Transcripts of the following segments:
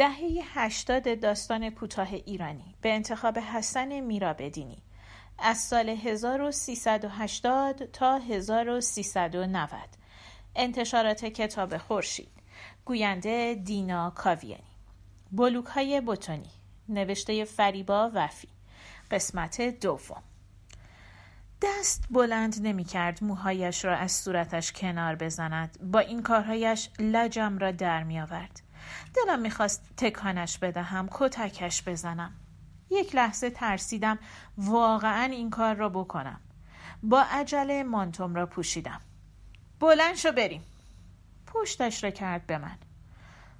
دهه هشتاد داستان کوتاه ایرانی به انتخاب حسن میرابدینی. از سال 1380 تا 1390 انتشارات کتاب خورشید. گوینده دینا کاویانی. بلوک های بوتونی. نوشته فریبا وفی. قسمت دوم. دست بلند نمی کرد موهایش را از صورتش کنار بزند. با این کارهایش لجم را در می آورد دلم می‌خواست تکانش بدهم کتکش بزنم. یک لحظه ترسیدم واقعا این کار را بکنم. با عجله مانتوم را پوشیدم. بلند شو بریم. پشتش را کرد به من.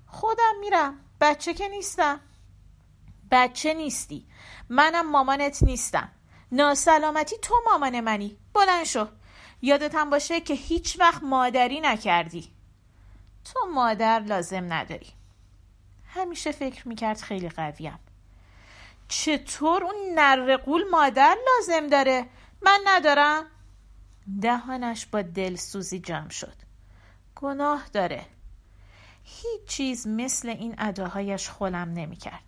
خودم میرم. بچه که نیستم. بچه نیستی. منم مامانت نیستم. ناسلامتی تو مامان منی. بلند شو. یادتم باشه که هیچ وقت مادری نکردی. تو مادر لازم نداری. همیشه فکر می‌کرد خیلی قویم. چطور اون نرقول مادر لازم داره؟ من ندارم. دهانش با دلسوزی جمع شد. گناه داره. هیچ چیز مثل این اداهایش خولم نمی‌کرد.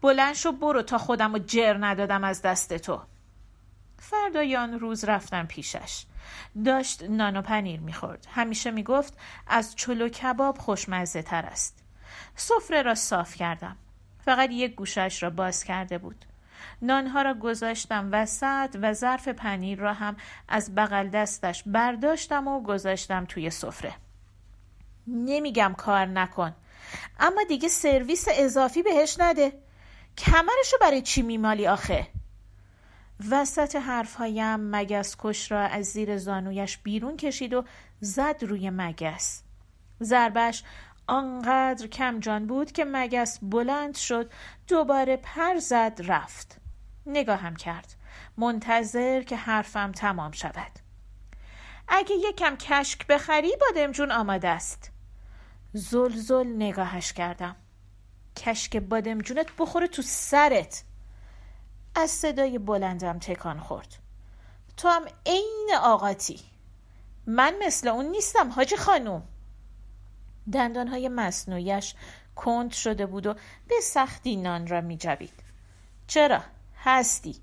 بلند شو برو تا خودم رو جر ندادم از دست تو. فردایان روز رفتم پیشش. داشت نان و پنیر می‌خورد. همیشه می‌گفت از چلو کباب خوشمزه تر است. سفره را صاف کردم. فقط یک گوشش را باز کرده بود. نانها را گذاشتم وسط و ظرف پنیر را هم از بغل دستش برداشتم و گذاشتم توی سفره. نمیگم کار نکن. اما دیگه سرویس اضافی بهش نده. کمرشو برای چی میمالی آخه؟ وسط حرفهایم مگس کش را از زیر زانویش بیرون کشید و زد روی مگس. ضربش آنقدر کم جان بود که مگس بلند شد دوباره پر زد رفت. نگاهم کرد. منتظر که حرفم تمام شود. اگه یکم کشک بخری بادمجون آماده است. زل نگاهش کردم. کشک بادمجونت بخوره تو سرت. از صدای بلندم تکان خورد. تو هم عین آقاتی. من مثل اون نیستم حاجی خانوم. دندانهای مصنوعیش کند شده بود و به سختی نان را می جوید. چرا؟ هستی.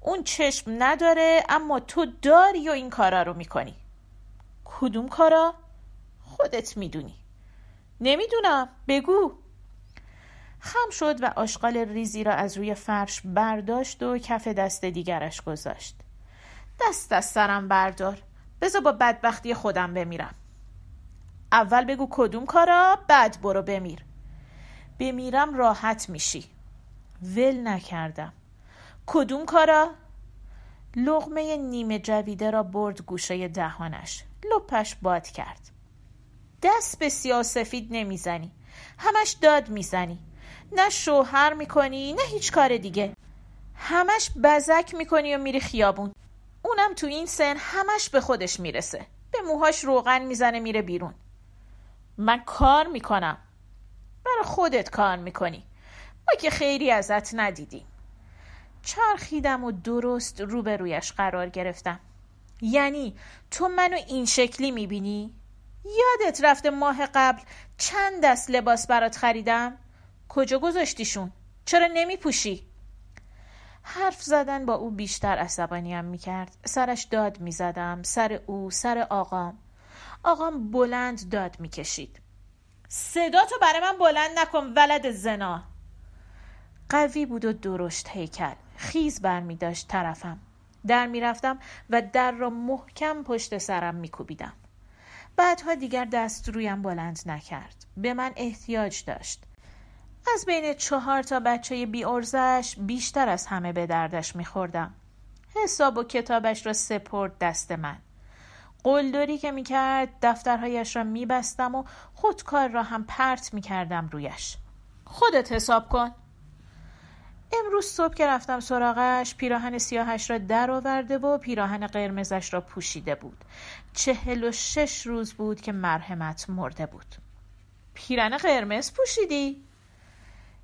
اون چشم نداره اما تو داری و این کارا رو می‌کنی. کدوم کارا؟ خودت می‌دونی. نمی‌دونم. بگو. خم شد و آشغال ریزی را از روی فرش برداشت و کف دست دیگرش گذاشت. دست از سرم بردار. بذار با بدبختی خودم بمیرم. اول بگو کدوم کارا بعد برو بمیر. بمیرم راحت میشی. ول نکردم. کدوم کارا؟ لغمه نیمه جویده را برد گوشه دهانش. لپش باد کرد. دست به سیاسفید نمی‌زنی. همش داد می‌زنی. نه شوهر می‌کنی نه هیچ کار دیگه. همش بزک می‌کنی و میری خیابون. اونم تو این سن همش به خودش می‌رسه. به موهاش روغن می‌زنه میره بیرون. من کار می‌کنم برای خودت کار می‌کنی ما که خیلی ازت ندیدیم چرخیدم و درست روبرویش قرار گرفتم یعنی تو منو این شکلی می‌بینی؟ یادت رفته ماه قبل چند دست لباس برات خریدم؟ کجا گذاشتیشون؟ چرا نمیپوشی؟ حرف زدن با او بیشتر عصبانیم می‌کرد سرش داد می‌زدم سر او سر آقام آقام بلند داد می‌کشید. صدا تو برای من بلند نکن ولد زنا. قوی بود و درشت هیکل. خیز برمی داشت طرفم. در می‌رفتم و در را محکم پشت سرم میکوبیدم بعدها دیگر دست رویم بلند نکرد. به من احتیاج داشت. از بین چهار تا بچه بی ارزش بیشتر از همه به دردش میخوردم حساب و کتابش را سپرد دست من. قلدری که می‌کرد دفترهایش را میبستم و خودکار را هم پرت می‌کردم رویش. خودت حساب کن. امروز صبح که رفتم سراغش پیراهن سیاهش را در آورده و پیراهن قرمزش را پوشیده بود. چهل و شش روز بود که مرحمت مرده بود. پیراهن قرمز پوشیدی؟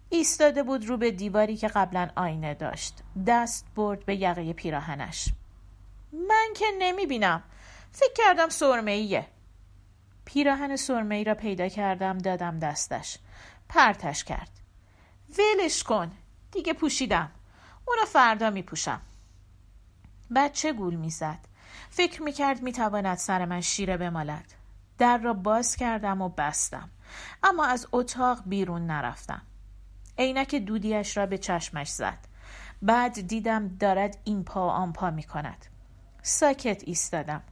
ایستاده بود رو به دیواری که قبلا آینه داشت. دست برد به یقه پیراهنش. من که نمی بینم فکر کردم سرمه ایه پیراهن سرمه ای را پیدا کردم دادم دستش. پرتش کرد. ولش کن. دیگه پوشیدم. اونو فردا میپوشم. بچه گول می‌زد. فکر می‌کرد می‌تواند سر من شیره بمالد. در را باز کردم و بستم. اما از اتاق بیرون نرفتم. عینک دودیش را به چشمش زد. بعد دیدم دارد این پا آن پا می کند ساکت ایستادم.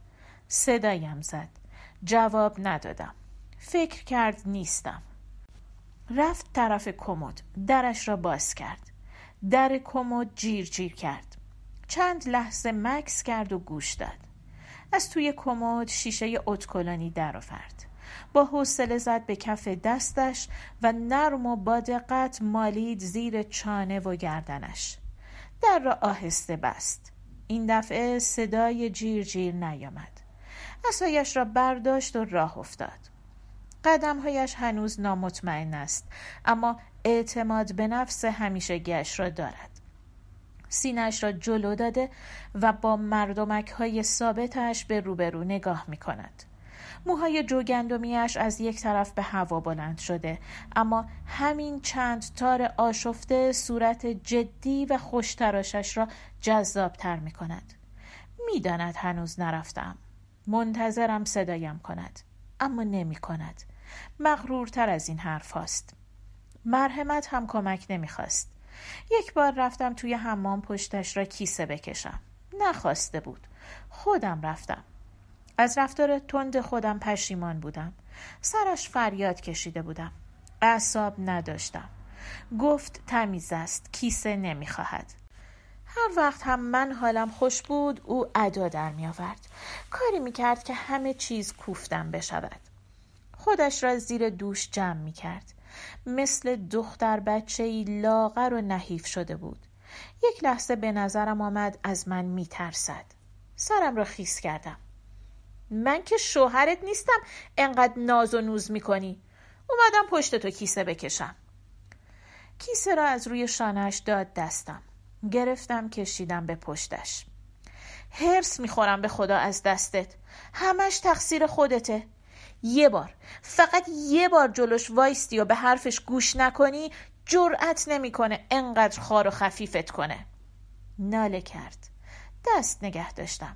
صدایم زد. جواب ندادم. فکر کرد نیستم. رفت طرف کمد. درش را باز کرد. در کمد جیر جیر کرد. چند لحظه مکس کرد و گوش داد. از توی کمد شیشه اتکلانی در آورد با حوصله زد به کف دستش و نرم و با دقت مالید زیر چانه و گردنش. در را آهسته بست. این دفعه صدای جیر جیر نیامد. اصایش را برداشت و راه افتاد قدمهایش هنوز نامطمئن است اما اعتماد به نفس همیشه گش را دارد سینش را جلو داده و با مردمک های ثابتش به روبرو نگاه می کند. موهای جوگندمیش از یک طرف به هوا بلند شده اما همین چند تار آشفته صورت جدی و خوشتراشش را جذابتر می کند. می‌داند هنوز نرفتم. منتظرم صدایم کند. اما نمی کند. مغرورتر از این حرف هاست. مرحمت هم کمک نمی‌خواست. یک بار رفتم توی حمام پشتش را کیسه بکشم. نخواسته بود. خودم رفتم. از رفتار تند خودم پشیمان بودم. سرش فریاد کشیده بودم. اعصاب نداشتم. گفت تمیز است. کیسه نمی‌خواهد. هر وقت هم من حالم خوش بود او ادا در می آورد. کاری می کرد که همه چیز کوفتم بشود. خودش را زیر دوش جمع می کرد. مثل دختر بچه ای لاغر و نحیف شده بود. یک لحظه به نظرم آمد از من می ترسد. سرم را خیس کردم. من که شوهرت نیستم انقدر ناز و نوز می کنی. اومدم پشت تو کیسه بکشم. کیسه را از روی شانهش داد دستم. گرفتم کشیدم به پشتش. هرس می‌خورم به خدا از دستت. همش تقصیر خودته. یه بار فقط یه بار جلوش وایستی و به حرفش گوش نکنی جرأت نمی‌کنه انقدر خار و خفیفت کنه ناله کرد دست نگه داشتم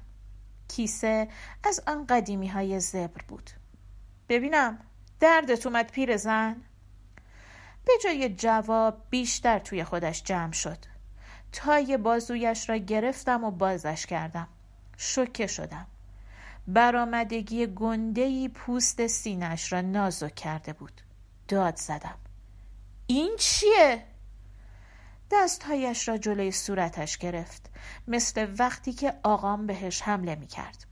کیسه از آن قدیمی های زبر بود ببینم دردت اومد پیر زن به جای جواب بیشتر توی خودش جمع شد تای بازویش را گرفتم و بازش کردم. شکه شدم. برآمدگی گندهی پوست سینش را نازک کرده بود. داد زدم. این چیه؟ دستهایش را جلوی صورتش گرفت. مثل وقتی که آقام بهش حمله می کرد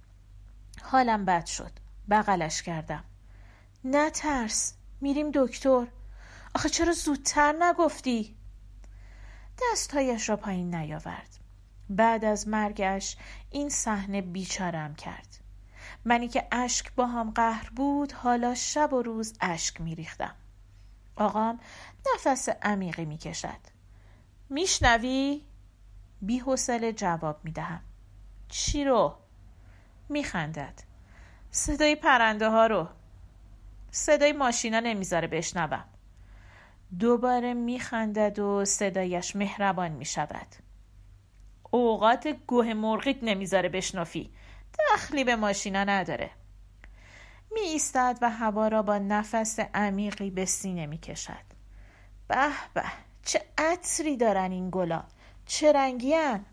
حالم بد شد. بغلش کردم. نه ترس. میریم دکتر. آخه چرا زودتر نگفتی؟ دستهایش را پایین نیاورد. بعد از مرگش این صحنه بیچارم کرد. منی که اشک با هم قهر بود حالا شب و روز اشک میریختم. آقام نفس عمیقی می‌کشد. میشنوی؟ بی جواب می‌دهم. چی رو؟ میخندد. صدای پرنده ها رو. صدای ماشینا نمی‌ذاره بشنوم. دوباره میخندد و صدایش مهربان می‌شود. اوقات گوه مرغیت نمی‌ذاره بشنافی دخلی به ماشینا نداره. می ایستد و هوا را با نفس عمیقی به سینه می کشد به به چه عطری دارن این گلا چه رنگیان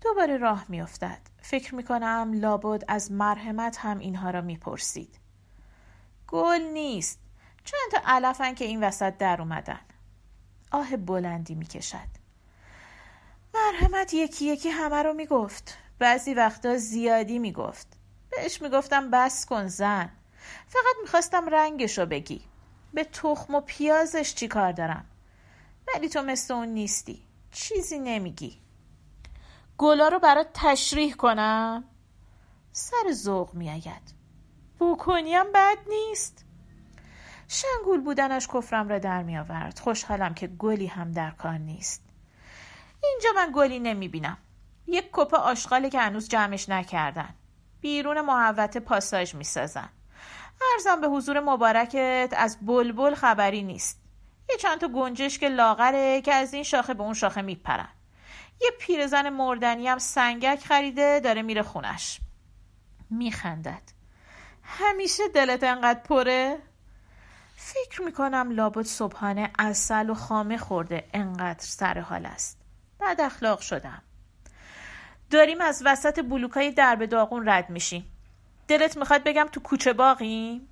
دوباره راه می افتد. فکر می کنم لابد از مرحمت هم اینها را می پرسید گل نیست. چند تا علفن که این وسط در اومدن. آه بلندی می کشد مرحمت یکی یکی همه رو می گفت بعضی وقتا زیادی می‌گفت. بهش می‌گفتم بس کن زن. فقط می‌خواستم رنگشو بگی. به تخم و پیازش چی کار دارم؟ ولی تو مثل اون نیستی. چیزی نمیگی. گلا رو برات تشریح کنم. سر ذوق میآید. بکنیم بد نیست. شنگول بودنش کفرم را در می آورد. خوشحالم که گلی هم در کار نیست. اینجا من گلی نمی بینم. یک کپ آشغاله که هنوز جمعش نکردن. بیرون محوت پاساژ می‌سازن ارزم به حضور مبارکت از بلبل خبری نیست. یه چند تا گنجشک لاغره که از این شاخه به اون شاخه میپرن یه پیرزن مردنی هم سنگک خریده داره میره خونش. میخندد همیشه دلت انقدر پره؟ فکر می‌کنم لابد صبحانه اصل و خامه خورده انقدر سر حال است. بعد اخلاق شدم. داریم از وسط بلوکای درب داغون رد میشیم. دلت می‌خواد بگم تو کوچه باقیم؟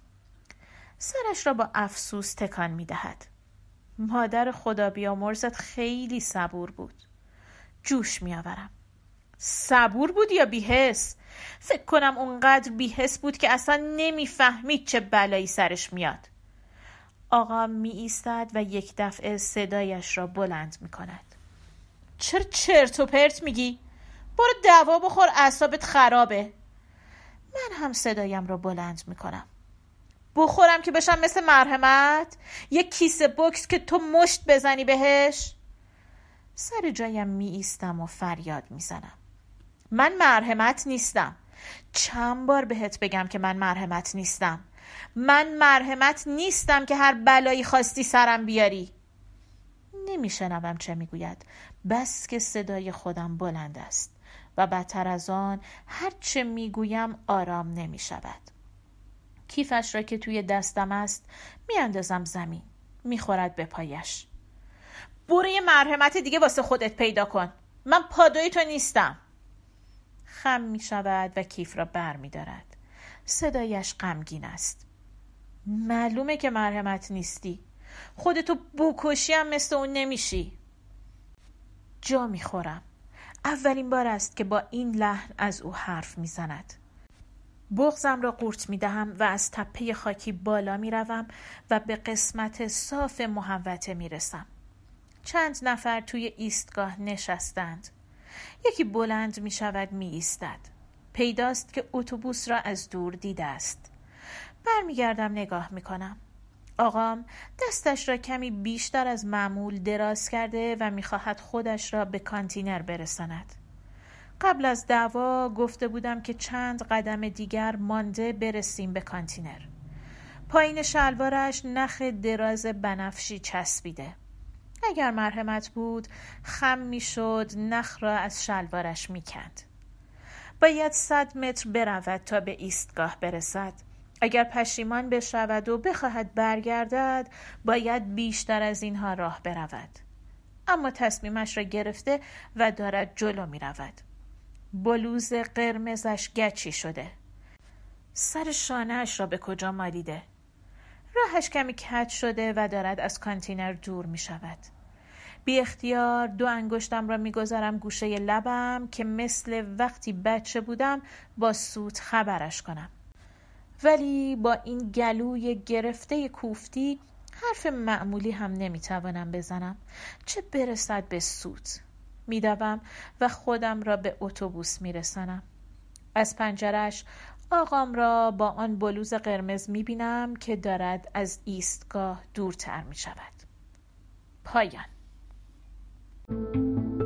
سرش را با افسوس تکان می‌دهد. مادر خدا بیامرزت خیلی صبور بود. جوش میآورم. صبور بود یا بیهس فکر کنم اونقدر بیهس بود که اصلا نمی‌فهمید چه بلایی سرش میاد. آقا می ایستد و یک دفعه صدایش را بلند می کند چرا چرت و پرت میگی؟ برو دوا بخور اعصابت خرابه. من هم صدایم را بلند می کنم بخورم که بشم مثل مرحمت؟ یک کیسه بکس که تو مشت بزنی بهش؟ سر جایم می ایستم و فریاد می زنم من مرحمت نیستم. چند بار بهت بگم که من مرحمت نیستم. من مرحمت نیستم که هر بلایی خواستی سرم بیاری. نمیشنوم چه می‌گوید. بس که صدای خودم بلند است و بدتر از آن هرچه می‌گویم آرام نمی شود کیفش را که توی دستم است میاندازم زمین. می‌خورد به پایش. برو یه مرحمت دیگه واسه خودت پیدا کن. من پادوی تو نیستم. خم می شود و کیف را بر می دارد. صدایش غمگین است معلومه که مرحمت نیستی خودتو بکشی هم مثل اون نمیشی جا می‌خورم اولین بار است که با این لحن از او حرف می‌زند بغزم را قورت می دهم و از تپه خاکی بالا می روم و به قسمت صاف محوته می رسم. چند نفر توی ایستگاه نشستند. یکی بلند می شود می ایستد. پیداست که اتوبوس را از دور دیده است. برمیگردم نگاه می کنم. آقام دستش را کمی بیشتر از معمول دراز کرده و می‌خواهد خودش را به کانتینر برساند. قبل از دعوا گفته بودم که چند قدم دیگر مانده برسیم به کانتینر. پایین شلوارش نخ دراز بنفشی چسبیده. اگر مرحمت بود خم می‌شد نخ را از شلوارش می‌کند. باید صد متر برود تا به ایستگاه برسد. اگر پشیمان بشود و بخواهد برگردد باید بیشتر از اینها راه برود. اما تصمیمش را گرفته و دارد جلو می رود. بلوز قرمزش گچی شده سر شانهش را به کجا مالیده راهش کمی کج شده و دارد از کانتینر دور می شود بی اختیار دو انگشتم را می‌گذارم گوشه لبم که مثل وقتی بچه بودم با سوت خبرش کنم. ولی با این گلوی گرفته کوفتی حرف معمولی هم نمی‌توانم بزنم. چه برسد به سوت؟ میدوم و خودم را به اتوبوس میرسانم. از پنجرش آقام را با آن بلوز قرمز می‌بینم که دارد از ایستگاه دورتر می شود پایان. Thank you.